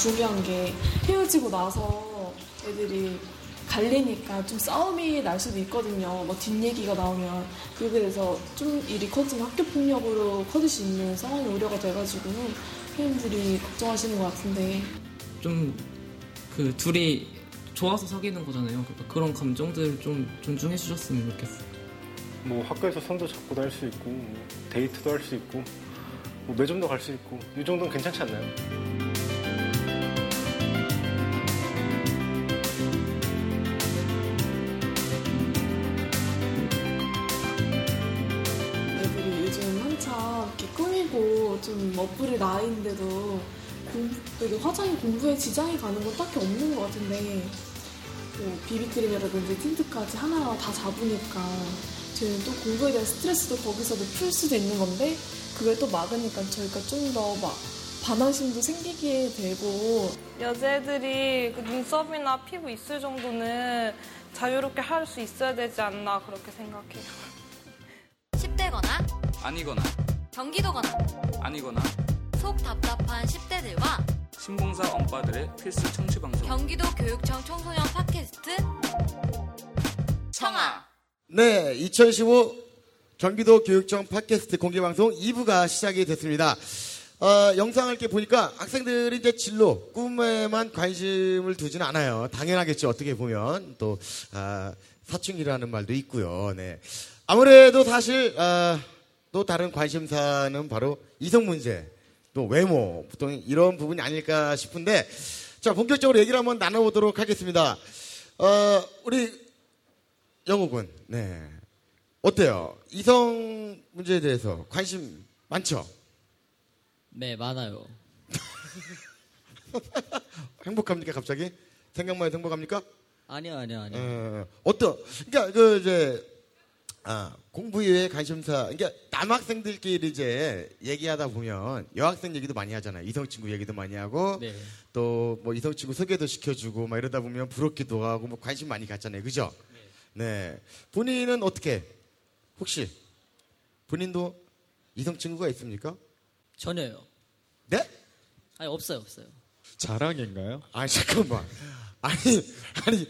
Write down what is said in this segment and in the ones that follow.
중요한 게 헤어지고 나서 애들이 갈리니까 좀 싸움이 날 수도 있거든요. 뭐 뒷얘기가 나오면 그렇게 돼서 좀 일이 커지면 학교 폭력으로 커질 수 있는 상황이 우려가 돼가지고 선생님들이 걱정하시는 것 같은데 좀 그 둘이 좋아서 사귀는 거잖아요. 그러니까 그런 감정들 좀 존중해 주셨으면 좋겠어요. 뭐 학교에서 손도 잡고도 할 수 있고 뭐 데이트도 할 수 있고 뭐 매점도 갈 수 있고 이 정도는 괜찮지 않나요? 멋부릴 나이인데도 공부, 화장이 공부에 지장이 가는 건 딱히 없는 것 같은데 뭐 비비크림이라든지 틴트까지 하나 다 잡으니까 저희는 또 공부에 대한 스트레스도 거기서 뭐풀 수도 있는 건데 그걸 또 막으니까 저희가 좀 더 막 반항심도 생기게 되고 여자애들이 그 눈썹이나 피부 있을 정도는 자유롭게 할 수 있어야 되지 않나 그렇게 생각해요. 10대거나 아니거나 경기도거나 아니거나 속 답답한 10대들과 신봉사 엄빠들의 필수 청취 방송 경기도 교육청 청소년 팟캐스트 청아 네, 2015 경기도 교육청 팟캐스트 공개 방송 2부가 시작이 됐습니다. 어, 영상을 이렇게 보니까 학생들이 이제 진로, 꿈에만 관심을 두지는 않아요. 당연하겠죠. 어떻게 보면. 또, 아, 사춘기라는 말도 있고요. 네. 아무래도 사실, 아, 또 다른 관심사는 바로 이성 문제, 또 외모, 보통 이런 부분이 아닐까 싶은데, 자, 본격적으로 얘기를 한번 나눠보도록 하겠습니다. 어, 우리 영욱은, 네. 어때요? 이성 문제에 대해서 관심 많죠? 네, 많아요. 행복합니까, 갑자기? 생각만 해도 행복합니까? 아니요, 아니요, 아니요. 어, 어떤, 그러니까, 그, 이제, 아, 공부 이외의 관심사, 그러니까 남학생들끼리 이제 얘기하다 보면 여학생 얘기도 많이 하잖아요. 이성 친구 얘기도 많이 하고, 네. 또뭐 이성 친구 소개도 시켜주고, 막 이러다 보면 부럽기도 하고, 뭐 관심 많이 갖잖아요. 그죠? 네. 본인은 어떻게, 혹시, 본인도 이성 친구가 있습니까? 전혀요. 네? 아니, 없어요, 없어요. 자랑인가요? 아니 잠깐만 아니 아니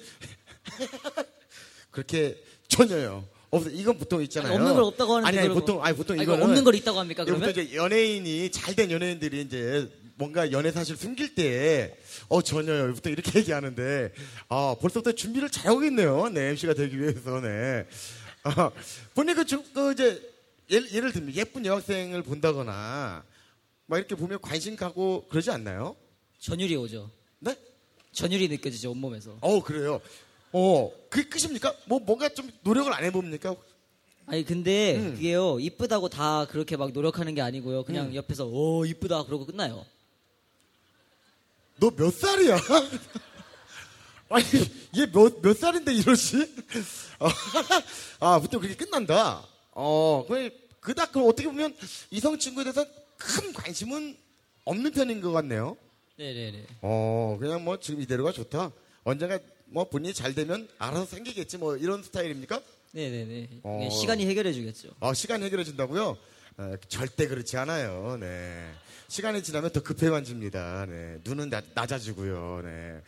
그렇게 전혀요 없어 이건 보통 있잖아요 아니, 없는 걸 없다고 하는데 아니 아니 그러고- 보통 아니 보통 그럼 없는 걸 있다고 합니까, 이거 그러면? 이제 연예인이 잘된 연예인들이 이제 뭔가 연애 사실 숨길 때 어 전혀요 보통 이렇게 얘기하는데 아 벌써부터 준비를 잘하고 있네요 네 MC가 되기 위해서 네 아, 본인 그, 주- 그 이제 예를, 예를 들면 예쁜 여학생을 본다거나 막 이렇게 보면 관심 가고 그러지 않나요? 전율이 오죠. 네? 전율이 느껴지죠, 온몸에서. 어 그래요. 어 그게 끝입니까? 뭐 뭔가 좀 노력을 안 해봅니까? 아니, 근데 음. 그게요, 이쁘다고 다 그렇게 막 노력하는 게 아니고요. 그냥 음. 옆에서, 오, 이쁘다. 그러고 끝나요. 너 몇 살이야? 아니 얘 몇몇 살인데 이러지? 어, 아 보통 그렇게 끝난다. 어 그래 그닥 그럼 어떻게 보면 이성 친구에 대해서 큰 관심은 없는 편인 것 같네요. 네네네. 어 그냥 뭐 지금 이대로가 좋다. 언젠가 뭐 본인이 잘 되면 알아서 생기겠지 뭐 이런 스타일입니까? 네네네. 어. 시간이 해결해 주겠죠. 어, 시간 해결해 준다고요? 어, 절대 그렇지 않아요. 네. 시간이 지나면 더 급해만집니다. 네. 눈은 낮, 낮아지고요. 네.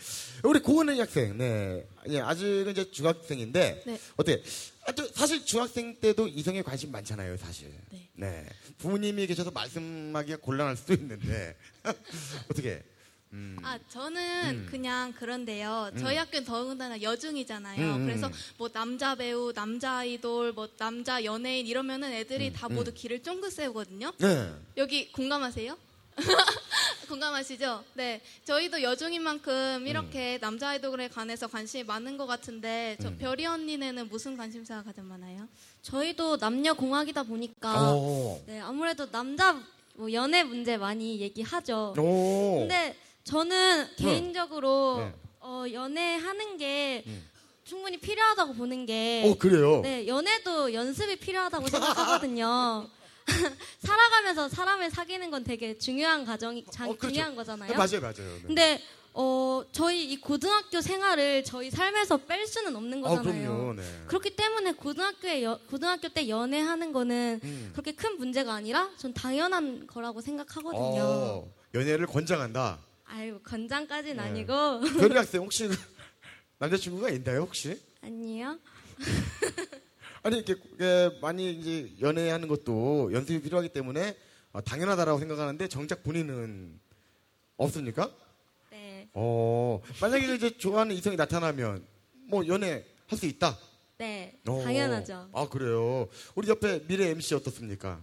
우리 고은혜 학생, 네. 예, 아직은 이제 중학생인데, 네. 어때? 아주 사실 중학생 때도 이성에 관심 많잖아요, 사실. 네. 부모님이 계셔서 말씀하기가 곤란할 수도 있는데, 어떻게? 음. 아, 저는 그냥 그런데요. 음. 저희 학교는 더군다나 여중이잖아요. 음, 음, 그래서 음. 뭐 남자 배우, 남자 아이돌, 뭐 남자 연예인 이러면은 애들이 음, 다 음. 모두 길을 쫑긋 세우거든요. 네. 여기 공감하세요? 공감하시죠? 네. 저희도 여중인 만큼 이렇게 남자 아이돌에 관해서 관심이 많은 것 같은데, 저 음. 별이 언니네는 무슨 관심사가 가장 많아요? 저희도 남녀 공학이다 보니까 오. 네, 아무래도 남자 뭐 연애 문제 많이 얘기하죠. 오. 근데 저는 개인적으로 네. 어, 연애하는 게 음. 충분히 필요하다고 보는 게 어, 그래요? 네, 연애도 연습이 필요하다고 생각하거든요. 살아가면서 사람을 사귀는 건 되게 중요한 과정이 장- 어, 그렇죠. 중요한 거잖아요. 네, 맞아요, 맞아요. 네. 근데 어, 저희 이 고등학교 생활을 저희 삶에서 뺄 수는 없는 어, 거잖아요. 그럼요. 네. 그렇기 때문에 고등학교에 여- 고등학교 때 연애하는 거는 음. 그렇게 큰 문제가 아니라 전 당연한 거라고 생각하거든요. 어, 연애를 권장한다. 아이고 건장까진 네. 아니고 별이 학생 혹시 그 남자친구가 있나요 혹시? 아니요. 아니 이렇게 예, 많이 이제 연애하는 것도 연습이 필요하기 때문에 어, 당연하다라고 생각하는데 정작 본인은 없습니까? 네, 어 만약에 이제 좋아하는 이성이 나타나면 뭐 연애 할 수 있다. 네 어. 당연하죠. 아 그래요. 우리 옆에 미래 MC 어떻습니까?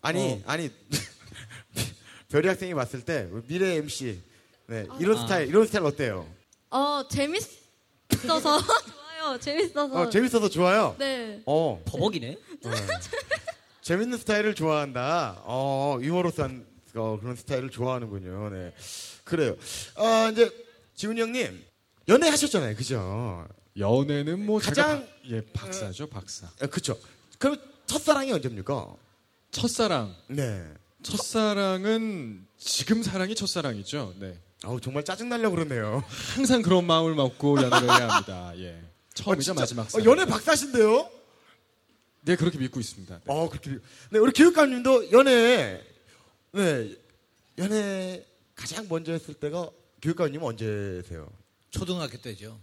아니 어. 아니 별이 학생이 봤을 때 미래 MC 네, 이런 아. 스타일 이런 스타일 어때요? 어 재밌어서 좋아요. 재밌어서. 어 재밌어서 좋아요. 네. 어 버벅이네. 재밌는 스타일을 좋아한다. 어, 유머러스한 어, 그런 스타일을 좋아하는군요. 네. 그래요. 아, 이제 지훈이 형님 연애 하셨잖아요. 그죠? 연애는 뭐 가장- 제가 박- 예 박사죠 박사. 아, 그쵸. 그럼 첫사랑이 언제입니까? 첫사랑. 네. 첫사랑은 지금 사랑이 첫사랑이죠. 네. 아우 정말 짜증 나려고 그러네요. 항상 그런 마음을 먹고 연애를 해야 합니다. 예. 처음이자 어? 마지막 어, 사랑. 연애 박사신데요? 네 그렇게 믿고 있습니다. 네. 어, 그렇게. 네, 우리 교육감님도 연애, 네, 연애 가장 먼저 했을 때가 교육감님 언제세요? 초등학교 때죠.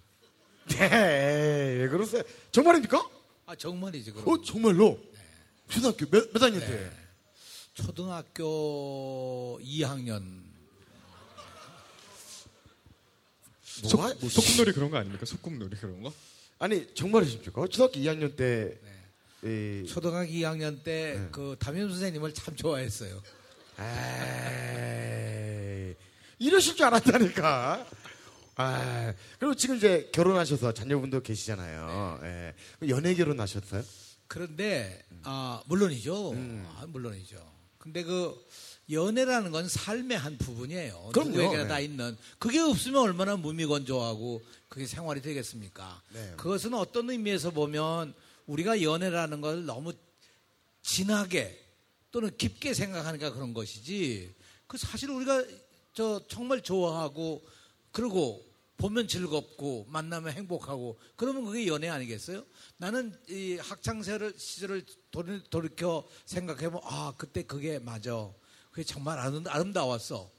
네, 왜 그러세요? 정말입니까? 아 정말이지 그럼. 어, 정말로? 초등학교 몇, 몇 학년 때? 네. 초등학교 2학년. 속, 뭐, 뭐 소꿉놀이 그런 거 아닙니까? 소꿉놀이 그런 거? 아니, 정말이십니까? 초등학교 2학년 때, 이, 초등학교 2학년 때그 담임 선생님을 참 좋아했어요. 에이, 이러실 줄 알았다니까. 아, 그리고 지금 이제 결혼하셔서 자녀분도 계시잖아요. 예. 연애 결혼하셨어요? 그런데 아 물론이죠. 음. 아, 물론이죠. 근데 그 연애라는 건 삶의 한 부분이에요. 그럼요. 누구에게나 네. 다 있는. 그게 없으면 얼마나 무미건조하고 그게 생활이 되겠습니까? 네. 그것은 어떤 의미에서 보면 우리가 연애라는 걸 너무 진하게 또는 깊게 생각하니까 그런 것이지. 그 사실 우리가 저 정말 좋아하고 그리고 보면 즐겁고 만나면 행복하고 그러면 그게 연애 아니겠어요? 나는 이 학창 시절을 시절을 돌이- 돌이켜 생각해보면 아 그때 그게 맞아. 그게 정말 아름, 아름다웠어.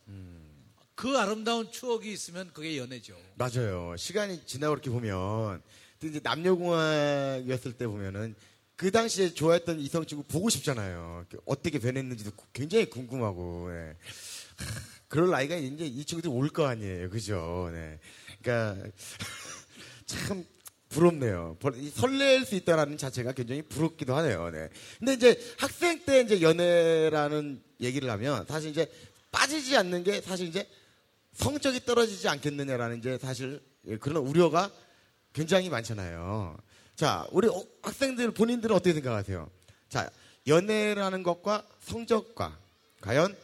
그 아름다운 추억이 있으면 그게 연애죠. 맞아요. 시간이 지나고 이렇게 보면, 또 이제 남녀공학이었을 때 보면은, 그 당시에 좋아했던 이성 친구 보고 싶잖아요. 어떻게 변했는지도 굉장히 궁금하고, 예. 하, 그럴 나이가 이제 이 친구들이 올 거 아니에요. 그죠? 네. 그러니까, 참, 부럽네요. 설렐 수 있다는 자체가 굉장히 부럽기도 하네요. 네. 근데 이제 학생 때 이제 연애라는 얘기를 하면 사실 이제 빠지지 않는 게 사실 이제 성적이 떨어지지 않겠느냐라는 이제 사실 예, 그런 우려가 굉장히 많잖아요. 자, 우리 어- 학생들 본인들은 어떻게 생각하세요? 자, 연애라는 것과 성적과 과연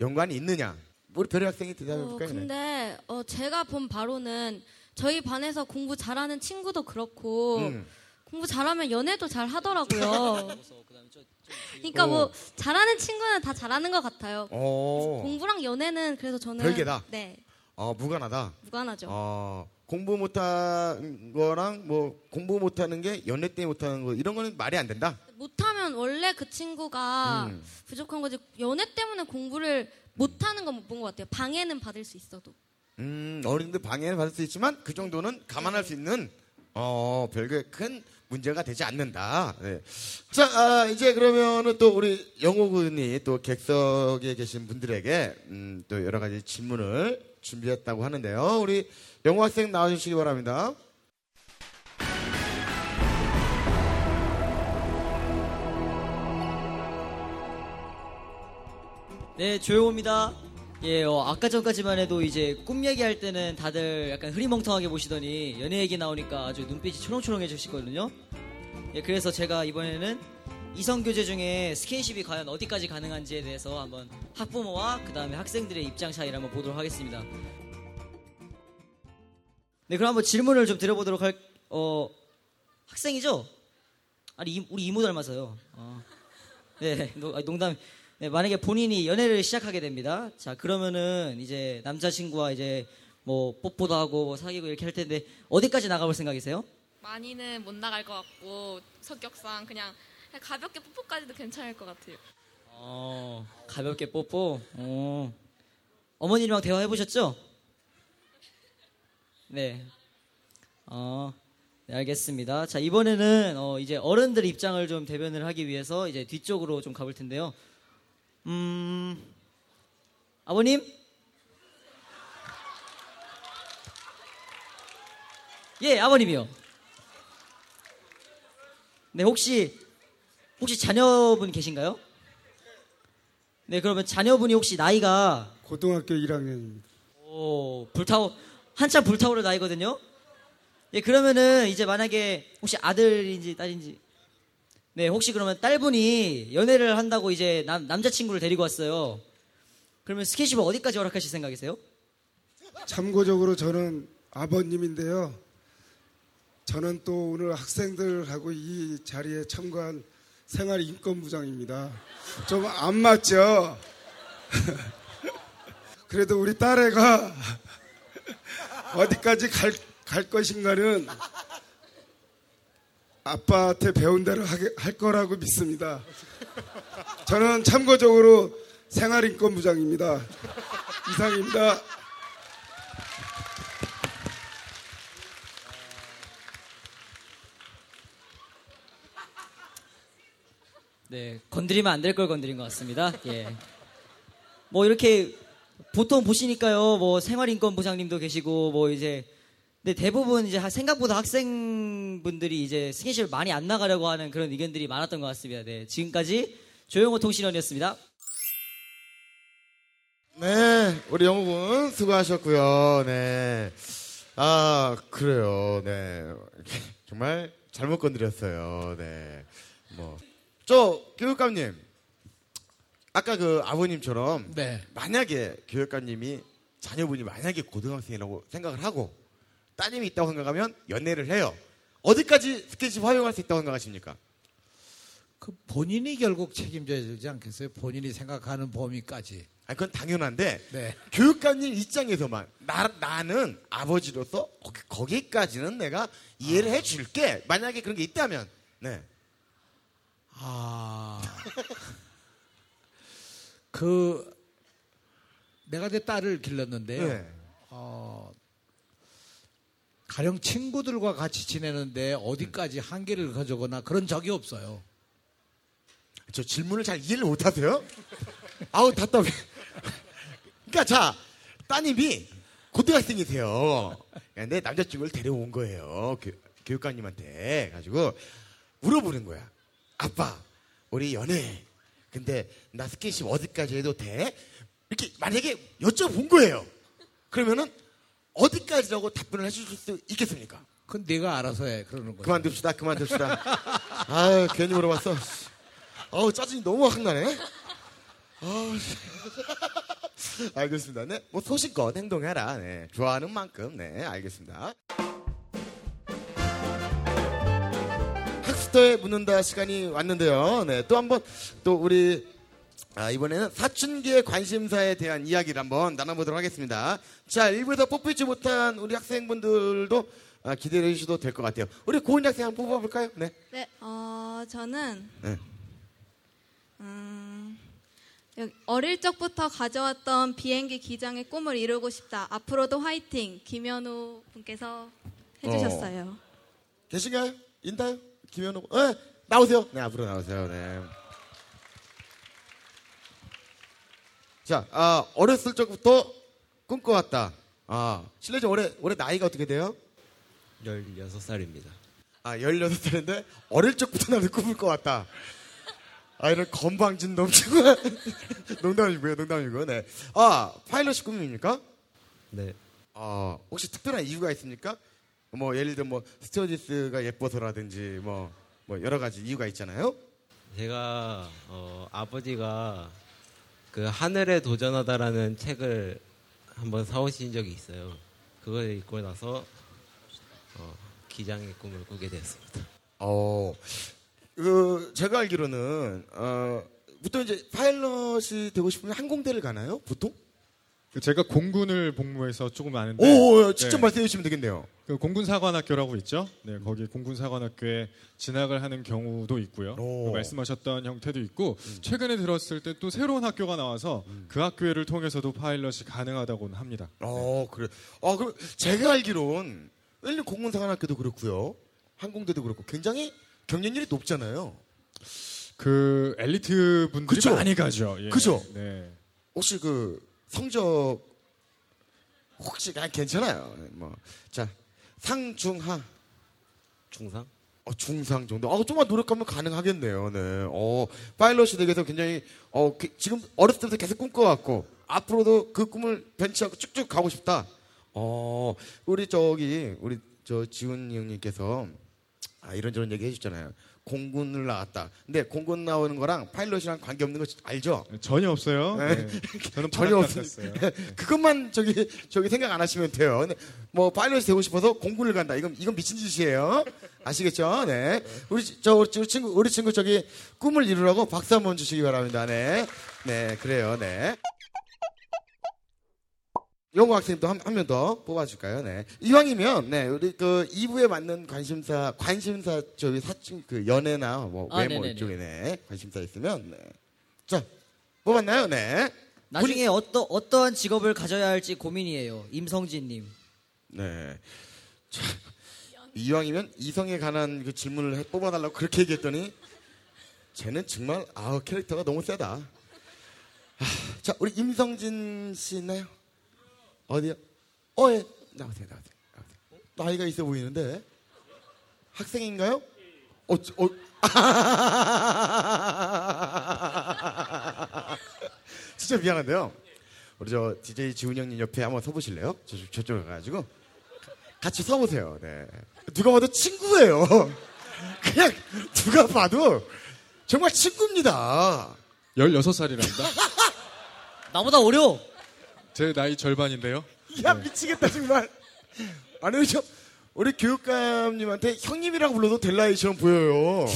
연관이 있느냐? 우리 별의 학생이 대답해 어, 볼까요? 네. 근데 어, 제가 본 바로는 저희 반에서 공부 잘하는 친구도 그렇고 음. 공부 잘하면 연애도 잘 하더라고요. 그러니까 뭐 어. 잘하는 친구는 다 잘하는 것 같아요. 어. 공부랑 연애는 그래서 저는 별개다? 네, 어, 무관하다. 무관하죠. 어, 공부 못하는 거랑 뭐 공부 못하는 게 연애 때문에 못하는 거 이런 거는 말이 안 된다. 못하면 원래 그 친구가 음. 부족한 거지 연애 때문에 공부를 못하는 건 못 본 것 같아요. 방해는 받을 수 있어도. 음, 어린이들 방해는 받을 수 있지만 그 정도는 감안할 수 있는 어, 별개 큰 문제가 되지 않는다. 네. 자, 아, 이제 그러면은 또 우리 영호 군이 또 객석에 계신 분들에게 음, 또 여러 가지 질문을 준비했다고 하는데요. 우리 영호 학생 나와주시기 바랍니다. 네, 조용호입니다. 예, 어, 아까 전까지만 해도 이제 꿈 얘기할 때는 다들 약간 흐리멍텅하게 보시더니 연애 얘기 나오니까 아주 눈빛이 초롱초롱해지시거든요. 예, 그래서 제가 이번에는 이성 교제 중에 스킨십이 과연 어디까지 가능한지에 대해서 한번 학부모와 그 다음에 학생들의 입장 차이를 한번 보도록 하겠습니다. 네, 그럼 한번 질문을 좀 드려보도록 할, 어, 학생이죠? 아니, 이- 우리 이모 닮아서요. 어. 네, 농담. 네, 만약에 본인이 연애를 시작하게 됩니다. 자, 그러면은 이제 남자친구와 이제 뭐 뽀뽀도 하고 뭐 사귀고 이렇게 할 텐데 어디까지 나가볼 생각이세요? 많이는 못 나갈 것 같고 성격상 그냥 가볍게 뽀뽀까지도 괜찮을 것 같아요. 어, 가볍게 뽀뽀. 어, 어머님이랑 대화해 보셨죠? 네. 어, 네, 알겠습니다. 자, 이번에는 어, 이제 어른들 입장을 좀 대변을 하기 위해서 이제 뒤쪽으로 좀 가볼 텐데요. 음, 아버님? 예, 아버님이요. 네, 혹시, 혹시 자녀분 계신가요? 네, 그러면 자녀분이 혹시 나이가 고등학교 1학년입니다. 오, 불타오, 한참 불타오를 나이거든요? 예, 그러면은 이제 만약에 혹시 아들인지 딸인지. 네, 혹시 그러면 딸분이 연애를 한다고 이제 남, 남자친구를 데리고 왔어요. 그러면 스킨십을 어디까지 허락하실 생각이세요? 참고적으로 저는 아버님인데요. 저는 또 오늘 학생들하고 이 자리에 참가한 생활인권부장입니다. 좀 안 맞죠? 그래도 우리 딸애가 어디까지 갈, 갈 것인가는 아빠한테 배운 대로 하게, 할 거라고 믿습니다. 저는 참고적으로 생활인권부장입니다. 이상입니다. 네, 건드리면 안 될 걸 건드린 것 같습니다. 예. 뭐 이렇게 보통 보시니까요, 뭐 생활인권 부장님도 계시고 뭐 이제 근데 대부분 이제 하- 생각보다 학생분들이 이제 스킨십을 많이 안 나가려고 하는 그런 의견들이 많았던 것 같습니다. 네, 지금까지 조영호 통신원이었습니다. 네, 우리 영호군 수고하셨고요. 네. 아, 그래요. 네. 정말 잘못 건드렸어요. 네. 뭐. 저, 교육감님. 아까 그 아버님처럼. 네. 만약에 교육감님이 자녀분이 만약에 고등학생이라고 생각을 하고 따님이 있다고 생각하면 연애를 해요. 어디까지 스킨십 활용할 수 있다고 생각하십니까? 그 본인이 결국 책임져야 되지 않겠어요? 본인이 생각하는 범위까지. 아, 그건 당연한데 네. 교육관님 입장에서만 나, 나는 아버지로서 거기, 거기까지는 내가 이해를 해줄게. 만약에 그런 게 있다면, 네. 아. 그 내가 내 딸을 길렀는데요. 네. 어, 가령 친구들과 같이 지내는데 어디까지 한계를 가져거나 그런 적이 없어요. 저 질문을 잘 이해를 못 하세요? 아우 답답해. 그러니까 자 따님이 고등학생이세요. 근데 남자친구를 데려온 거예요. 교, 교육관님한테 가지고 물어보는 거야. 아빠 우리 연애. 근데 나 스킨십 어디까지 해도 돼? 이렇게 만약에 여쭤본 거예요. 그러면은 어디까지라고 답변을 해주실 수 있겠습니까? 그건 네가 알아서 해 그러는 거죠. 그만둡시다, 그만둡시다. 아유, 괜히 물어봤어. 어우, 짜증이 너무 확 나네. 아우, 씨. 알겠습니다. 네, 뭐 소신껏 행동해라. 네, 좋아하는 만큼. 네, 알겠습니다. 학스터에 묻는다 시간이 왔는데요. 네, 또 한번 또 우리 아, 이번에는 사춘기의 관심사에 대한 이야기를 한번 나눠보도록 하겠습니다. 자, 일부에서 뽑히지 못한 우리 학생분들도 아, 기대해 주셔도 될 것 같아요. 우리 고은 학생 한번 뽑아볼까요? 네. 네, 어, 저는 네. 음, 어릴 적부터 가져왔던 비행기 기장의 꿈을 이루고 싶다. 앞으로도 화이팅. 김현우 분께서 해주셨어요. 계신가요? 인다요? 김현우. 네, 나오세요. 네, 앞으로 나오세요. 네. 자, 아, 어렸을 적부터 꿈꿔왔다. 아, 실례죠. 올해, 올해 나이가 어떻게 돼요? 16살입니다. 아, 16살인데 어릴 적부터 나는 꿈을 꿔왔다. 아, 이런 건방진 놈치고. 농담이고요, 농담이고요. 네. 아, 파일럿이 꿈입니까? 네. 아, 혹시 특별한 이유가 있습니까? 뭐, 예를 들어 뭐, 스튜어디스가 예뻐서라든지 뭐, 뭐, 여러 가지 이유가 있잖아요? 제가 어, 아버지가 그 하늘에 도전하다라는 책을 한번 사오신 적이 있어요. 그걸 읽고 나서 어, 기장의 꿈을 꾸게 되었습니다. 어, 그, 제가 알기로는, 어, 보통 이제 파일럿이 되고 싶으면 항공대를 가나요? 보통? 그 제가 공군을 복무해서 조금 아는데. 오, 직접 네. 말씀해 주시면 되겠네요. 그 공군사관학교라고 있죠. 네, 거기 공군사관학교에 진학을 하는 경우도 있고요. 그 말씀하셨던 형태도 있고 최근에 들었을 때 또 새로운 학교가 나와서 그 학교를 통해서도 파일럿이 가능하다고는 합니다. 어, 그래. 아, 그럼 제가 알기론 웰리 공군사관학교도 그렇고요. 항공대도 그렇고 굉장히 경쟁률이 높잖아요. 그 엘리트 분들이 그쵸? 많이 가죠. 예. 그죠? 네. 혹시 그 성적 혹시 그냥 괜찮아요. 뭐 자, 상중하 중상? 어, 중상 정도. 아, 좀만 노력하면 가능하겠네요. 네. 어, 파일럿이 되기 위해서 굉장히 어, 그- 지금 어렸을 때부터 계속 꿈꿔왔고 앞으로도 그 꿈을 벤치하고 쭉쭉 가고 싶다. 어, 우리 저기 우리 저 지훈 형님께서 아, 이런저런 얘기 해주잖아요. 공군을 나왔다. 근데 공군 나오는 거랑 파일럿이랑 관계 없는 거 알죠? 전혀 없어요. 네. 네. 저는 전혀 바닥 없어요. 닦았어요. 그것만 저기 저기 생각 안 하시면 돼요. 근데 뭐 파일럿이 되고 싶어서 공군을 간다. 이건 이건 미친 짓이에요. 아시겠죠? 네. 우리 저 우리 친구 우리 친구 저기 꿈을 이루라고 박수 한번 주시기 바랍니다. 네. 네, 그래요. 네. 영어 학생도 한 명 더 뽑아줄까요? 네. 이왕이면, 네, 우리 그 2부에 맞는 관심사, 관심사, 저기 사춘, 그 연애나 뭐 아, 외모 네네네. 쪽에, 네, 관심사 있으면, 네. 자, 뽑았나요? 네. 나중에 어떠, 어떠한 직업을 가져야 할지 고민이에요. 임성진님. 네. 자, 이왕이면 이성에 관한 그 질문을 해- 뽑아달라고 그렇게 얘기했더니 쟤는 정말 아 캐릭터가 너무 세다. 아, 자 우리 임성진 씨 있나요? 어디요? 어 예. 나오세요 나오세요. 나오세요. 나이가 있어 보이는데 학생인가요? 어, 저- 어. 진짜 미안한데요. 우리 저 DJ 지훈 형님 옆에 한번 서보실래요? 저, 저쪽에 가가지고 같이 서보세요. 네. 누가 봐도 친구예요. 그냥 누가 봐도 정말 친구입니다. 16살이랍니다. 나보다 어려. 제 나이 절반인데요. 야 미치겠다 정말. 아니 우리 저 우리 교육감님한테 형님이라고 불러도 될 나이처럼 보여요.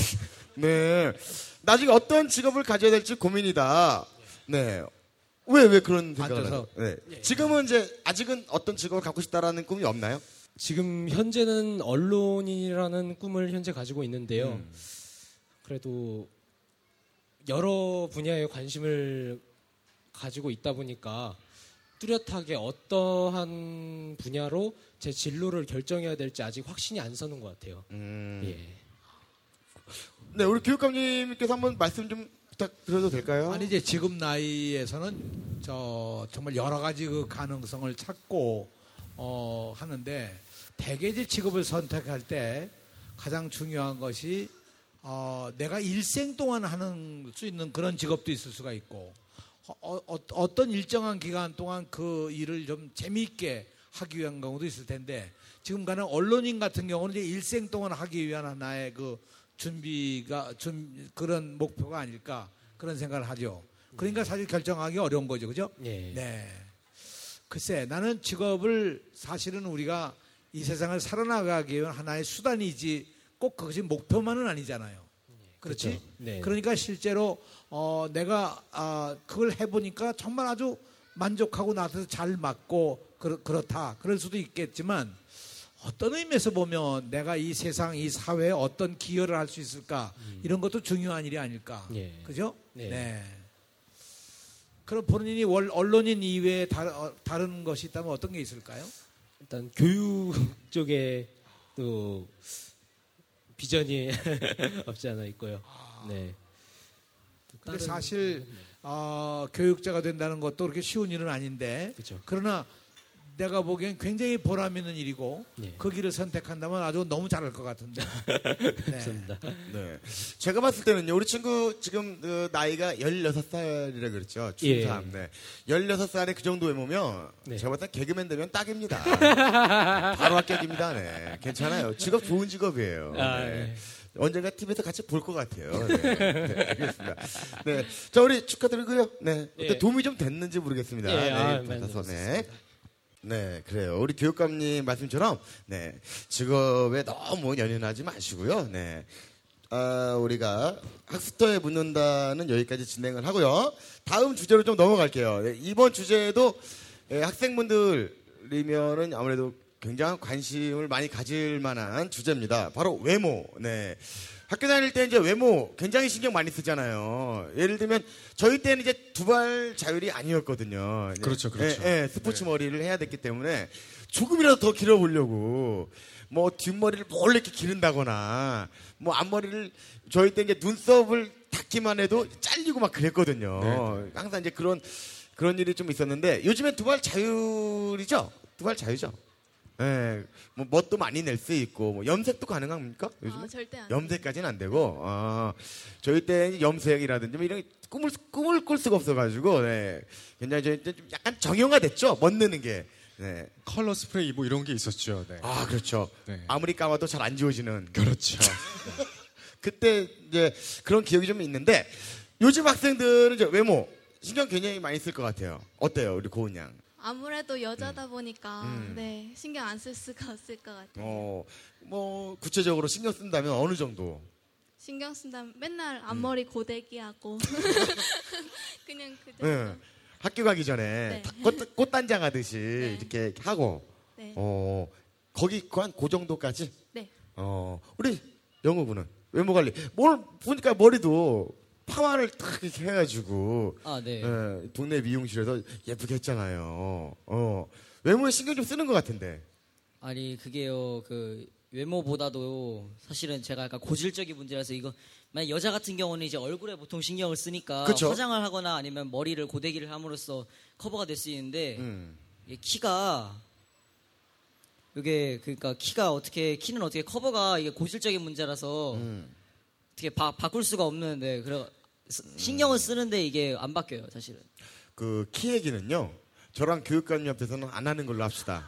네. 나중에 어떤 직업을 가져야 될지 고민이다. 네. 왜 왜 그런 생각을. 하죠? 네. 지금은 이제 아직은 어떤 직업을 갖고 싶다라는 꿈이 없나요? 지금 현재는 언론인이라는 꿈을 현재 가지고 있는데요. 음. 그래도 여러 분야에 관심을 가지고 있다 보니까 뚜렷하게 어떠한 분야로 제 진로를 결정해야 될지 아직 확신이 안 서는 것 같아요. 음. 예. 네, 우리 교육감님께서 한번 말씀 좀 부탁드려도 될까요? 아니 이제 지금 나이에서는 저 정말 여러 가지 그 가능성을 찾고 어 하는데 대개 이제 직업을 선택할 때 가장 중요한 것이 어 내가 일생 동안 하는 수 있는 그런 직업도 있을 수가 있고 어, 어, 떤 일정한 기간 동안 그 일을 좀 재미있게 하기 위한 경우도 있을 텐데 지금 가는 언론인 같은 경우는 이제 일생 동안 하기 위한 하나의 그 준비가 준 그런 목표가 아닐까 그런 생각을 하죠. 그러니까 사실 결정하기 어려운 거죠, 그죠? 예. 네. 글쎄, 나는 직업을 사실은 우리가 이 세상을 살아나가기 위한 하나의 수단이지 꼭 그것이 목표만은 아니잖아요. 그렇지? 그렇죠. 네. 그러니까 실제로 어, 내가 아, 그걸 해보니까 정말 아주 만족하고 나한테 잘 맞고 그렇, 그렇다. 그럴 수도 있겠지만 어떤 의미에서 보면 내가 이 세상, 이 사회에 어떤 기여를 할 수 있을까 이런 것도 중요한 일이 아닐까. 예. 그죠? 네. 그럼 본인이 월- 언론인 이외에 다른, 어, 다른 것이 있다면 어떤 게 있을까요? 일단 교육 쪽에 또 비전이 없지 않아 있고요. 네. 근데 사실 어, 교육자가 된다는 것도 그렇게 쉬운 일은 아닌데 그렇죠. 그러나 내가 보기엔 굉장히 보람 있는 일이고 예. 그 길을 선택한다면 아주 너무 잘할 것 같은데. 맞습니다. 네. 제가 봤을 때는요, 우리 친구 지금 그 나이가 16살이라 그랬죠. 중3. 예. 네. 16살에 그 정도 외모면 네. 제가 봤을 때 개그맨 되면 딱입니다. 바로 합격입니다. 네. 괜찮아요. 직업 좋은 직업이에요. 아, 네. 네. 언젠가 TV에서 같이 볼 것 같아요. 네. 네, 알겠습니다. 네. 자, 우리 축하드리고요. 네. 어때 예. 도움이 좀 됐는지 모르겠습니다. 예, 네. 아, 받아서, 많이 네. 네, 그래요. 우리 교육감님 말씀처럼, 네, 직업에 너무 연연하지 마시고요. 네, 아, 우리가 학습터에 묻는다는 여기까지 진행을 하고요. 다음 주제로 좀 넘어갈게요. 네, 이번 주제도 예, 학생분들이면은 아무래도 굉장한 관심을 많이 가질 만한 주제입니다. 바로 외모. 네. 학교 다닐 때 이제 외모 굉장히 신경 많이 쓰잖아요. 예를 들면 저희 때는 이제 두발 자율이 아니었거든요. 이제 그렇죠, 그렇죠. 예, 예, 스포츠 머리를 해야 됐기 때문에 조금이라도 더 길어보려고 뭐 뒷머리를 몰래 이렇게 기른다거나 뭐 앞머리를 저희 때 이제 눈썹을 닦기만 해도 잘리고 막 그랬거든요. 네. 항상 이제 그런 그런 일이 좀 있었는데 요즘엔 두발 자율이죠. 두발 자유죠. 예, 뭐 멋도 많이 낼 수 있고 뭐 염색도 가능합니까? 요즘 아, 절대 안 염색까지는 안 되고 아, 저희 때 염색이라든지 뭐 이런 게 꿈을 꿈을 꿀 수가 없어가지고 네. 굉장히 저희 때 좀 약간 정형화됐죠. 멋내는 게. 네. 컬러 스프레이 뭐 이런 게 있었죠. 네. 아 그렇죠. 네. 아무리 감아도 잘 안 지워지는. 그렇죠. 그때 이제 그런 기억이 좀 있는데 요즘 학생들은 이제 외모 신경 굉장히 많이 쓸 것 같아요. 어때요, 우리 고은 양? 아무래도 여자다 보니까 음. 네 신경 안 쓸 수가 없을 것 같아요. 어, 뭐 구체적으로 신경 쓴다면 어느 정도? 신경 쓴다면 맨날 음. 앞머리 고데기 하고 그냥 그 정도. 네. 학교 가기 전에 네. 다 꽃, 꽃단장 하듯이 이렇게 하고 네. 어, 거기 한그 정도까지? 네. 어, 우리 영우 군은 외모 관리. 뭘 보니까 머리도 파마를 탁 이렇게 해가지고 아, 네. 예, 동네 미용실에서 예쁘게 했잖아요. 어, 외모에 신경 좀 쓰는 것 같은데. 아니 그게요 그 외모보다도 사실은 제가 약간 고질적인 문제라서 이거 만약 여자 같은 경우는 이제 얼굴에 보통 신경을 쓰니까 그쵸. 화장을 하거나 아니면 머리를 고데기를 함으로써 커버가 될 수 있는데 음. 키가 이게 그러니까 키가 어떻게 키는 어떻게 커버가 이게 고질적인 문제라서 음. 어떻게 바, 바꿀 수가 없는데 그래 스- 신경을 쓰는데 이게 안 바뀌어요 사실은. 그 키 얘기는요. 저랑 교육감님 앞에서는 안 하는 걸로 합시다.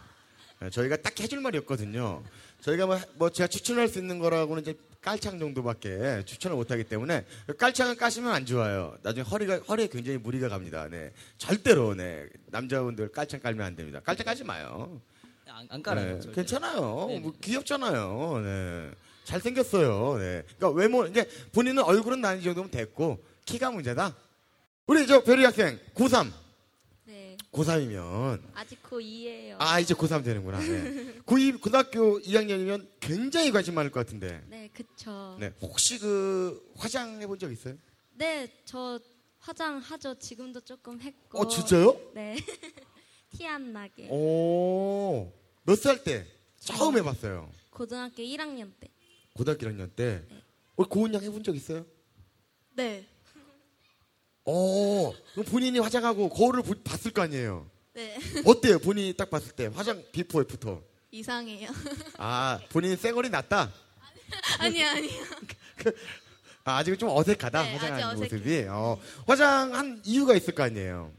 예, 저희가 딱 해줄 말이 없거든요. 저희가 뭐, 뭐 제가 추천할 수 있는 거라고는 이제 깔창 정도밖에 추천을 못 하기 때문에 깔창을 까시면 안 좋아요. 나중에 허리가 허리에 굉장히 무리가 갑니다. 네. 절대로 네. 남자분들 깔창 깔면 안 됩니다. 깔창 까지 마요. 안, 안 깔아요. 네. 괜찮아요. 네, 뭐 귀엽잖아요. 네. 잘생겼어요. 네. 그러니까 외모, 이제 본인은 얼굴은 나이 정도면 됐고, 키가 문제다? 우리 저 별이 학생, 고3. 네. 고3이면, 아직 고2예요. 아, 이제 고3 되는구나. 네. 고2, 고등학교 2학년이면 굉장히 관심 많을 것 같은데. 네, 그쵸. 네. 혹시 그, 화장 해 본 적 있어요? 네, 저 화장하죠. 지금도 조금 했고. 어, 진짜요? 네. 티 안 나게. 오, 몇 살 때? 처음 해봤어요. 고등학교 1학년 때. 고등학교 1학년 때. 우리 고은 양 해본 적 있어요? 네. 어, 그럼 본인이 화장하고 거울을 보- 봤을 거 아니에요? 네. 어때요? 본인이 딱 봤을 때 화장 before after. 이상해요. 아, 본인 쌩얼이 낫다. 아니, 아니요. 아, 아직은 좀 어색하다 네, 화장하는. 모습이. 어, 화장한 이유가 있을 거 아니에요.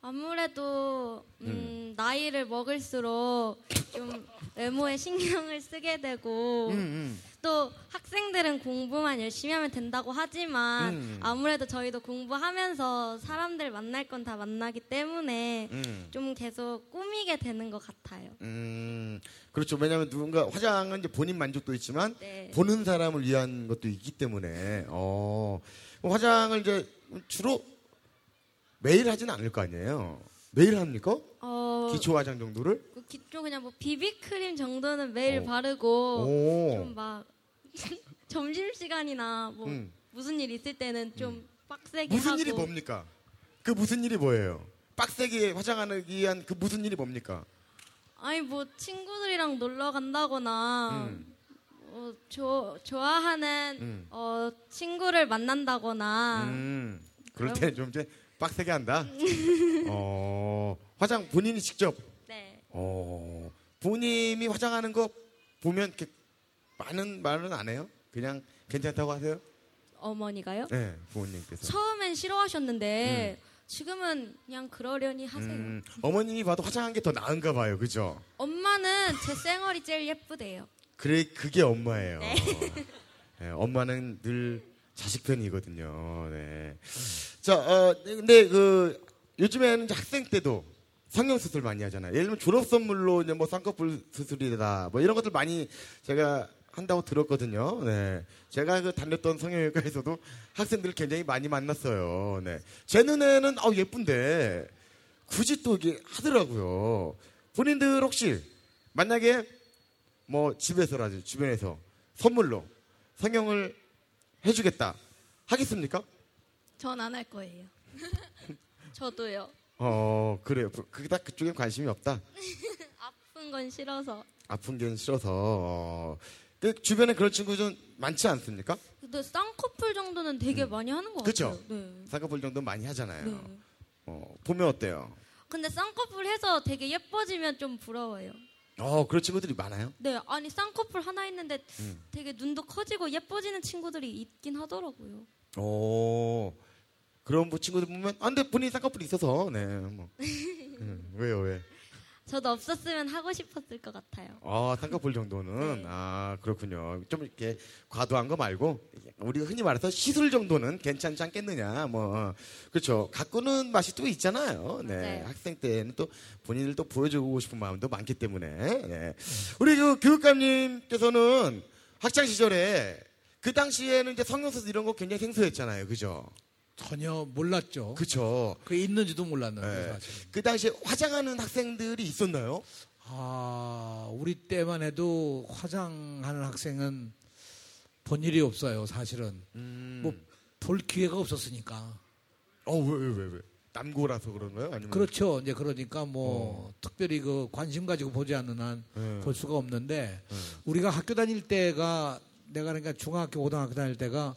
아무래도 음, 나이를 먹을수록 좀 외모에 신경을 쓰게 되고 음, 음. 또 학생들은 공부만 열심히 하면 된다고 하지만 음. 아무래도 저희도 공부하면서 사람들 만날 건 다 만나기 때문에 음. 좀 계속 꾸미게 되는 것 같아요. 음, 그렇죠. 왜냐하면 누군가 화장은 이제 본인 만족도 있지만 네. 보는 사람을 위한 것도 있기 때문에 어, 그럼 화장을 이제 주로 매일 하지는 않을 거 아니에요. 매일 합니까? 어, 기초 화장 정도를? 그 기초 그냥 뭐 비비크림 정도는 매일 어. 바르고 오. 좀막 점심 시간이나 뭐 음. 무슨 일 있을 때는 좀 빡세게 무슨 하고 일이 뭡니까? 그 무슨 일이 뭐예요? 빡세게 화장하기 위한 그 무슨 일이 뭡니까? 아니 뭐 친구들이랑 놀러 간다거나 음. 어, 조, 좋아하는 음. 어, 친구를 만난다거나 음, 아. 그럴 그럼- 때좀 이제 빡세게 한다. 어, 화장 본인이 직접. 네. 어, 본인이 화장하는 거 보면 이렇게 많은 말은 안 해요? 그냥 괜찮다고 하세요? 어머니가요? 네, 부모님께서. 처음엔 싫어하셨는데 지금은 그냥 그러려니 하세요. 음, 어머님이 봐도 화장한 게 더 나은가 봐요, 그죠? 엄마는 제 쌩얼이 제일 예쁘대요. 그래, 그게 엄마예요. 네. 네, 엄마는 늘 자식 편이거든요. 네. 자, 어, 근데 그 요즘에는 학생 때도 성형 수술 많이 하잖아요. 예를 들면 졸업 선물로 이제 뭐 쌍꺼풀 수술이다, 뭐 이런 것들 많이 제가 한다고 들었거든요. 네. 제가 그 다녔던 성형외과에서도 학생들 굉장히 많이 만났어요. 네. 제 눈에는 어 예쁜데 굳이 또 이게 하더라고요. 본인들 혹시 만약에 뭐 집에서라든지 주변에서 선물로 성형을 해주겠다 하겠습니까? 전 안 할 거예요. 저도요. 어 그래요. 그닥 그쪽에 관심이 없다. 아픈 건 싫어서. 아픈 게 싫어서. 어. 그 주변에 그런 친구 좀 많지 않습니까? 근데 쌍꺼풀 정도는 되게 많이 하는 것 음. 그쵸? 같아요. 네. 쌍꺼풀 정도 많이 하잖아요. 네. 어, 보면 어때요? 근데 쌍꺼풀 해서 되게 예뻐지면 좀 부러워요. 어 그런 친구들이 많아요. 네, 아니 쌍꺼풀 하나 있는데 음. 되게 눈도 커지고 예뻐지는 친구들이 있긴 하더라고요. 오 그런 뭐 친구들 보면 안돼 본인 쌍꺼풀이 있어서 네 뭐. 음, 왜요 왜? 저도 없었으면 하고 싶었을 것 같아요. 아 쌍꺼풀 정도는 아 그렇군요. 좀 이렇게 과도한 거 말고 우리 흔히 말해서 시술 정도는 괜찮지 않겠느냐 뭐 그렇죠. 가꾸는 맛이 또 있잖아요. 네 맞아요. 학생 때는 또 본인을 또 보여주고 싶은 마음도 많기 때문에 네. 우리 그 교육감님께서는 학창 시절에 그 당시에는 이제 성형수술 이런 거 굉장히 생소했잖아요, 그죠? 전혀 몰랐죠. 그쵸. 그 있는지도 몰랐는데 네. 그 당시에 화장하는 학생들이 있었나요? 아, 우리 때만 해도 화장하는 학생은 본 일이 없어요, 사실은. 뭐볼 기회가 없었으니까. 어, 왜, 왜, 왜, 왜? 남고라서 그런가요? 아니면 그렇죠. 이제 그러니까 뭐 특별히 그 관심 가지고 보지 않는 한볼 네. 수가 없는데 우리가 학교 다닐 때가 내가 그러니까 중학교 고등학교 다닐 때가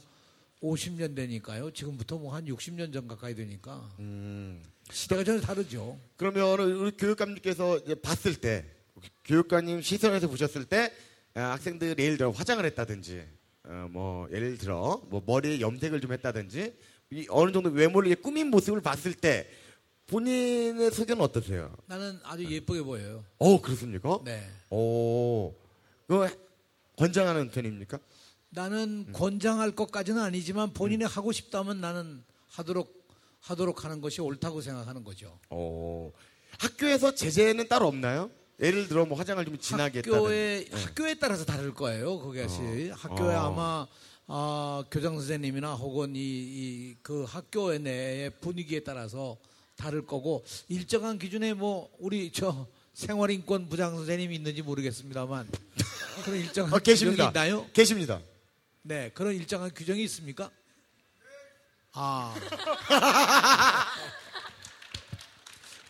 50년 되니까요. 지금부터 뭐 한 60년 전 가까이 되니까 시대가 전혀 다르죠. 그러면 우리 교육감님께서 봤을 때 교육감님 시선에서 보셨을 때 아, 학생들이 예를 들어 화장을 했다든지 어, 뭐 예를 들어 뭐 머리에 염색을 좀 했다든지 이 어느 정도 외모를 꾸민 모습을 봤을 때 본인의 소견은 어떠세요? 나는 아주 예쁘게 보여요. 어 그렇습니까? 네. 오, 그 권장하는 편입니까? 나는 권장할 것까지는 아니지만 본인이 하고 싶다면 나는 하도록 하도록 하는 것이 옳다고 생각하는 거죠. 오, 학교에서 제재는 따로 없나요? 예를 들어 뭐 화장을 좀 진하게 학교에. 네. 학교에 따라서 다를 거예요. 그것이 학교에 어. 아마 아, 교장 선생님이나 혹은 이 그 학교 내의 분위기에 따라서 다를 거고 일정한 기준에 뭐 우리 저 생활인권 부장 선생님이 있는지 모르겠습니다만 그런 일정한 어, 계십니다. 있나요? 계십니다. 네, 그런 일정한 규정이 있습니까? 아.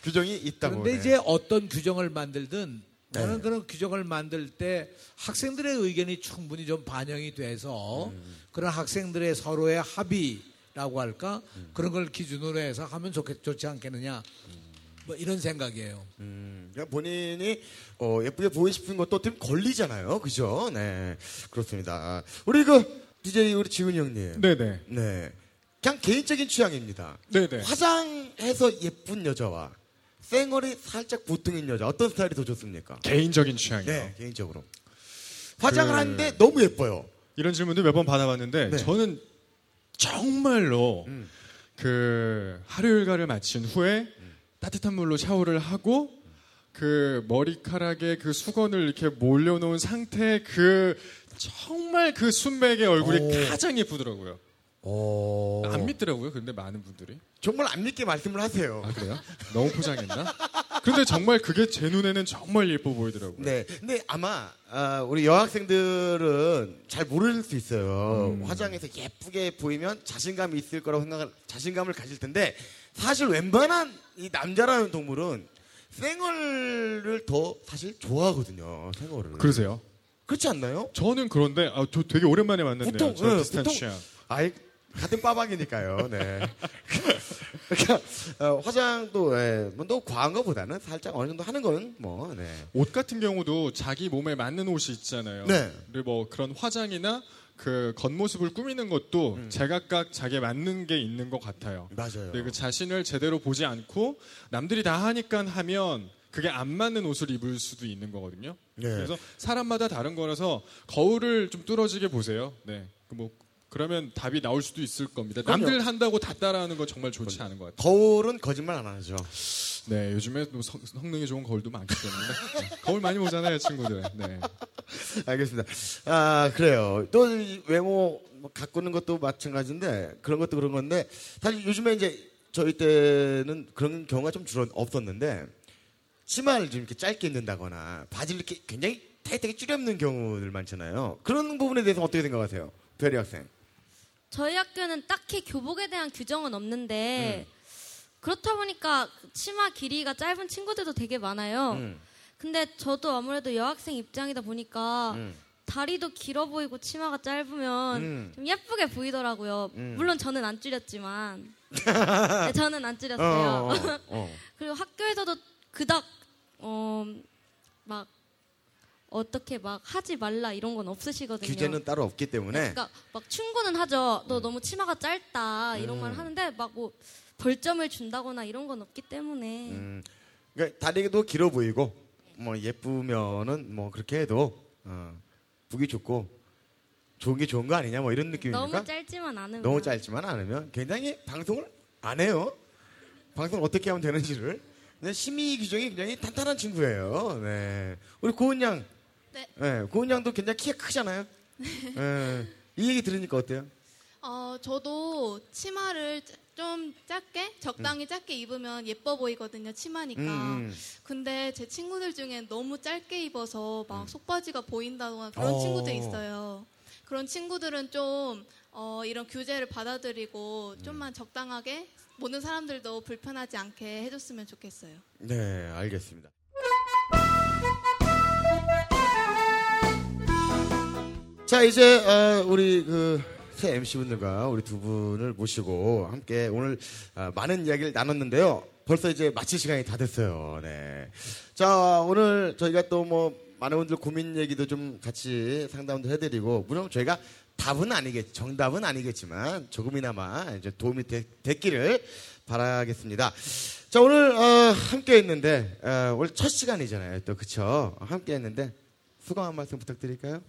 규정이 있다고. 그런데 네. 이제 어떤 규정을 만들든 네. 저는 그런 규정을 만들 때 학생들의 의견이 충분히 좀 반영이 돼서 음. 그런 학생들의 서로의 합의라고 할까 그런 걸 기준으로 해서 하면 좋겠, 좋지 않겠느냐 뭐 이런 생각이에요. 음, 그냥 본인이 어, 예쁘게 보이고 싶은 것도 어떻게 보면 권리잖아요. 그죠? 네. 그렇습니다. 우리 그 DJ 우리 지훈이 형님. 네네. 네. 그냥 개인적인 취향입니다. 네네. 화장해서 예쁜 여자와 쌩얼이 살짝 보통인 여자 어떤 스타일이 더 좋습니까? 개인적인 취향이요. 네, 개인적으로. 화장을 그- 하는데 너무 예뻐요. 이런 질문도 몇 번 받아봤는데 네. 저는 정말로 음. 그 하루 일과를 마친 후에 따뜻한 물로 샤워를 하고 그 머리카락에 그 수건을 이렇게 몰려놓은 상태 그 정말 그 순백의 얼굴이 오. 가장 예쁘더라고요. 오. 안 믿더라고요. 근데 많은 분들이. 정말 안 믿게 말씀을 하세요. 아 그래요? 너무 포장했나? 근데 정말 그게 제 눈에는 정말 예뻐 보이더라고요. 네. 근데 아마 아, 우리 여학생들은 잘 모를 수 있어요. 음. 화장해서 예쁘게 보이면 자신감이 있을 거라고 생각을 자신감을 가질 텐데 사실 웬만한 이 남자라는 동물은 생얼을 더 사실 좋아하거든요. 생얼을. 그러세요? 그렇지 않나요? 저는 그런데 아, 저 되게 오랜만에 만났네요. 보통 저 예, 비슷한 보통 취향. 아이 같은 빠박이니까요. 네. 그러니까 어, 화장도 예, 뭐또 과한 것보다는 살짝 어느 정도 하는 거는 뭐 네. 옷 같은 경우도 자기 몸에 맞는 옷이 있잖아요. 네. 그리고 뭐 그런 화장이나 그 겉모습을 꾸미는 것도 음. 제각각 자기에 맞는 게 있는 것 같아요. 맞아요. 근데 그 자신을 제대로 보지 않고 남들이 다 하니까 하면 그게 안 맞는 옷을 입을 수도 있는 거거든요. 네. 그래서 사람마다 다른 거라서 거울을 좀 뚫어지게 보세요. 네. 그뭐 그러면 답이 나올 수도 있을 겁니다. 그럼요. 남들 한다고 다 따라하는 건 정말 좋지 않은 것 같아요. 거울은 거짓말 안 하죠. 네, 요즘에 또 성, 성능이 좋은 거울도 많기 때문에 네, 거울 많이 보잖아요, 친구들. 네. 알겠습니다. 아 그래요. 또이 외모 뭐 가꾸는 것도 마찬가지인데 그런 것도 그런 건데 사실 요즘에 이제 저희 때는 그런 경우가 좀 줄어 없었는데 치마를 좀 이렇게 짧게 입는다거나 바지를 이렇게 굉장히 타이트하게 줄여 입는 경우들 많잖아요. 그런 부분에 대해서 어떻게 생각하세요? 별이 학생. 저희 학교는 딱히 교복에 대한 규정은 없는데 음. 그렇다 보니까 치마 길이가 짧은 친구들도 되게 많아요. 음. 근데 저도 아무래도 여학생 입장이다 보니까 음. 다리도 길어 보이고 치마가 짧으면 음. 좀 예쁘게 보이더라고요. 음. 물론 저는 안 줄였지만 네, 저는 안 줄였어요. 어, 어, 어. 그리고 학교에서도 그닥 어, 막 어떻게 막 하지 말라 이런 건 없으시거든요. 규제는 따로 없기 때문에 그러니까 막 충고는 하죠. 너 너무 치마가 짧다 이런 말 음. 하는데 막 뭐 벌점을 준다거나 이런 건 없기 때문에 음, 그러니까 다리도 길어 보이고 뭐 예쁘면은 뭐 그렇게 해도 어, 보기 좋고 좋은 게 좋은 거 아니냐 뭐 이런 느낌입니까? 너무 짧지만 않으면 너무 짧지만 않으면 굉장히 방송을 안 해요. 방송을 어떻게 하면 되는지를. 심의 규정이 굉장히 탄탄한 친구예요. 네. 우리 고은 양. 네. 고은 양도 굉장히 키가 크잖아요. 네. 이 얘기 들으니까 어때요? 어, 저도 치마를 짜- 좀 작게, 적당히 작게 입으면 예뻐 보이거든요, 치마니까. 음, 음. 근데 제 친구들 중엔 너무 짧게 입어서 막 속바지가 보인다거나 그런 어. 친구들 있어요. 그런 친구들은 좀, 어, 이런 규제를 받아들이고 음. 좀만 적당하게 모든 사람들도 불편하지 않게 해줬으면 좋겠어요. 네, 알겠습니다. 자, 이제 어, 우리 그 새 MC분들과 우리 두 분을 모시고 함께 오늘 어, 많은 이야기를 나눴는데요. 벌써 이제 마칠 시간이 다 됐어요. 네. 자, 오늘 저희가 또 뭐 많은 분들 고민 얘기도 좀 같이 상담도 해드리고 물론 저희가 답은 아니겠, 정답은 아니겠지만 조금이나마 이제 도움이 되, 됐기를 바라겠습니다. 자, 오늘 어, 함께 했는데 어, 오늘 첫 시간이잖아요. 또 그쵸? 함께 했는데 수강 한 말씀 부탁드릴까요?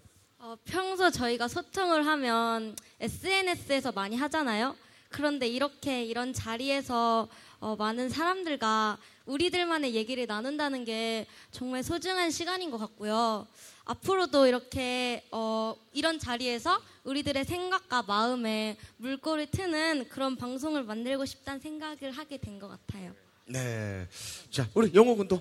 어, 평소 저희가 소통을 하면 SNS에서 많이 하잖아요. 그런데 이렇게 이런 자리에서 어, 많은 사람들과 우리들만의 얘기를 나눈다는 게 정말 소중한 시간인 것 같고요. 앞으로도 이렇게 어, 이런 자리에서 우리들의 생각과 마음에 물꼬를 트는 그런 방송을 만들고 싶다는 생각을 하게 된 것 같아요. 네. 자, 우리 영호 군도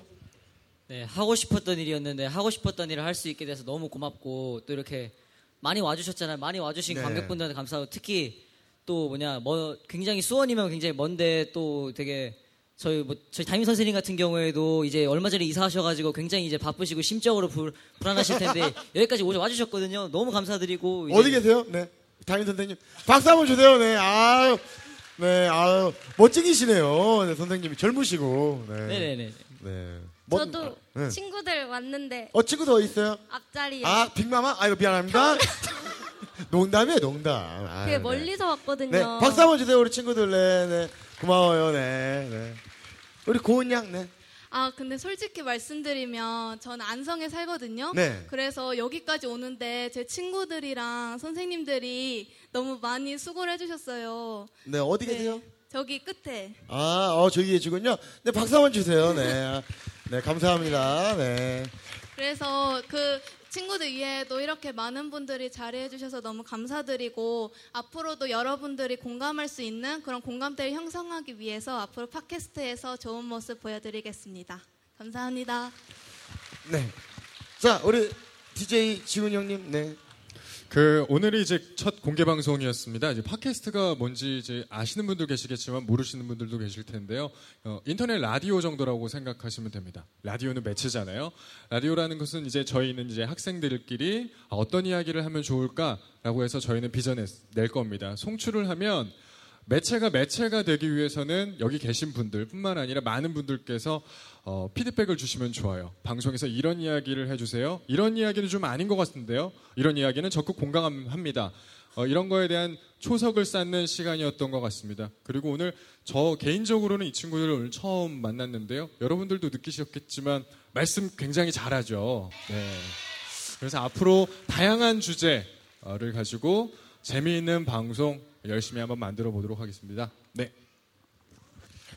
네, 하고 싶었던 일이었는데 하고 싶었던 일을 할 수 있게 돼서 너무 고맙고 또 이렇게 많이 와주셨잖아요. 많이 와주신 네. 관객분들한테 감사하고 특히 또 뭐냐 뭐 굉장히 수원이면 굉장히 먼데 또 되게 저희 뭐 저희 담임 선생님 같은 경우에도 이제 얼마 전에 이사하셔가지고 굉장히 이제 바쁘시고 심적으로 불, 불안하실 텐데 여기까지 오셔 와주셨거든요. 너무 감사드리고 어디 계세요? 네. 담임 선생님. 박수 한번 주세요. 네. 아유. 네. 아유. 멋쟁이시네요. 네, 선생님이 젊으시고. 네. 네네네. 네. 멋- 저도 네. 친구들 왔는데 어, 친구 더 있어요? 앞자리에 아, 빅마마? 아이고, 미안합니다. 농담이에요, 농담. 아, 되게 네. 멀리서 왔거든요. 네, 박수 한번 주세요, 우리 친구들. 네, 네. 고마워요, 네, 네. 우리 고은 양, 네. 아, 근데 솔직히 말씀드리면 저는 안성에 살거든요. 네. 그래서 여기까지 오는데 제 친구들이랑 선생님들이 너무 많이 수고를 해주셨어요. 네, 어디 계세요? 저기 끝에. 아, 어, 저기 계시군요. 네, 박수 한번 주세요, 네. 네, 감사합니다, 네. 그래서 그 친구들 위해도 이렇게 많은 분들이 자리해 주셔서 너무 감사드리고 앞으로도 여러분들이 공감할 수 있는 그런 공감대를 형성하기 위해서 앞으로 팟캐스트에서 좋은 모습 보여드리겠습니다. 감사합니다. 네. 자, 우리 DJ 지훈 형님, 네. 그 오늘이 이제 첫 공개 방송이었습니다. 이제 팟캐스트가 뭔지 이제 아시는 분도 계시겠지만 모르시는 분들도 계실 텐데요. 어, 인터넷 라디오 정도라고 생각하시면 됩니다. 라디오는 매체잖아요. 라디오라는 것은 이제 저희는 이제 학생들끼리 아, 어떤 이야기를 하면 좋을까라고 해서 저희는 빚어낼 낼 겁니다. 송출을 하면 매체가 매체가 되기 위해서는 여기 계신 분들뿐만 아니라 많은 분들께서 어, 피드백을 주시면 좋아요. 방송에서 이런 이야기를 해주세요. 이런 이야기는 좀 아닌 것 같은데요. 이런 이야기는 적극 공감합니다. 어, 이런 거에 대한 초석을 쌓는 시간이었던 것 같습니다. 그리고 오늘 저 개인적으로는 이 친구들을 오늘 처음 만났는데요. 여러분들도 느끼셨겠지만 말씀 굉장히 잘하죠. 네. 그래서 앞으로 다양한 주제를 가지고 재미있는 방송 열심히 한번 만들어 보도록 하겠습니다. 네.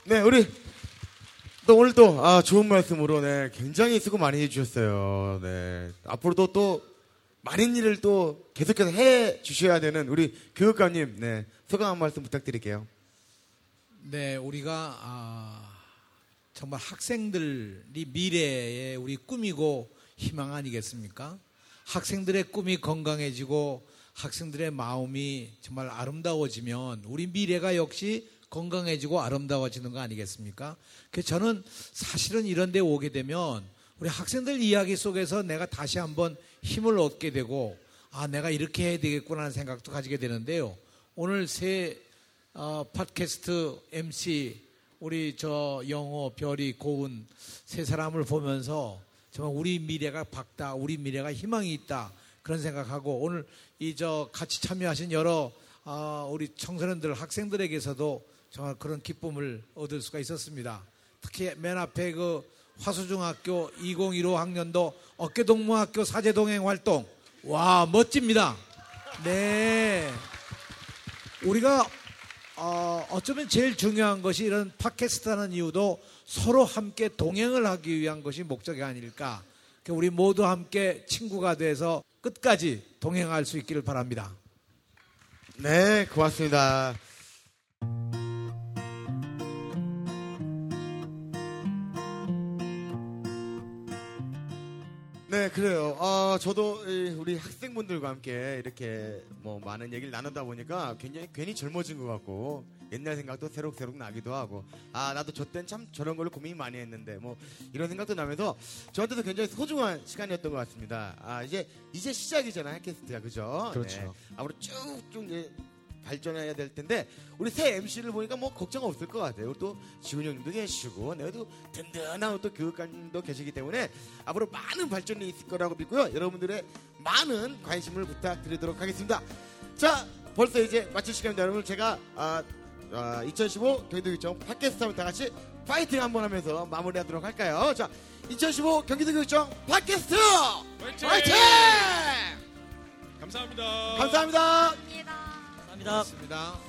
네, 우리 또 오늘 또 아, 좋은 말씀으로 네, 굉장히 수고 많이 해주셨어요. 네, 앞으로도 또 많은 일을 또 계속해서 해 주셔야 되는 우리 교육감님, 네, 소감 한 말씀 부탁드릴게요. 네, 우리가 아, 정말 학생들이 미래의 우리 꿈이고 희망 아니겠습니까? 학생들의 꿈이 건강해지고 학생들의 마음이 정말 아름다워지면 우리 미래가 역시 건강해지고 아름다워지는 거 아니겠습니까? 저는 사실은 이런 데 오게 되면 우리 학생들 이야기 속에서 내가 다시 한번 힘을 얻게 되고 아, 내가 이렇게 해야 되겠구나 하는 생각도 가지게 되는데요. 오늘 새 어, 팟캐스트 MC 우리 저 영호, 별이, 고은 세 사람을 보면서 정말 우리 미래가 밝다, 우리 미래가 희망이 있다 그런 생각하고 오늘 이 저 같이 참여하신 여러 어, 우리 청소년들, 학생들에게서도 정말 그런 기쁨을 얻을 수가 있었습니다. 특히 맨 앞에 그 화수중학교 2015 학년도 어깨동무학교 사제동행 활동 와 멋집니다. 네. 우리가 어, 어쩌면 제일 중요한 것이 이런 팟캐스트 하는 이유도 서로 함께 동행을 하기 위한 것이 목적이 아닐까. 그러니까 우리 모두 함께 친구가 돼서 끝까지 동행할 수 있기를 바랍니다. 네, 고맙습니다. 네, 그래요. 어, 저도 이, 우리 학생분들과 함께 이렇게 뭐 많은 얘기를 나누다 보니까 굉장히 괜히 젊어진 것 같고 옛날 생각도 새록새록 나기도 하고 아 나도 저 땐 참 저런 걸로 고민 많이 했는데 뭐 이런 생각도 나면서 저한테도 굉장히 소중한 시간이었던 것 같습니다. 아 이제 이제 시작이잖아요, 팟캐스트가 그죠? 그렇죠. 네. 앞으로 쭉쭉 이제 발전해야 될 텐데 우리 새 MC를 보니까 뭐 걱정 없을 것 같아요. 또 지훈 형님도 계시고 내가도 든든한 또 교육관도 계시기 때문에 앞으로 많은 발전이 있을 거라고 믿고요. 여러분들의 많은 관심을 부탁드리도록 하겠습니다. 자, 벌써 이제 마칠 시간입니다. 여러분 제가 아, 아, 2015 경기도 교육청 팟캐스트 한번 다 같이 파이팅 한번 하면서 마무리하도록 할까요? 자, 2015 경기도 교육청 팟캐스트 화이팅! 파이팅! 감사합니다. 감사합니다. 감사합니다. 고맙습니다.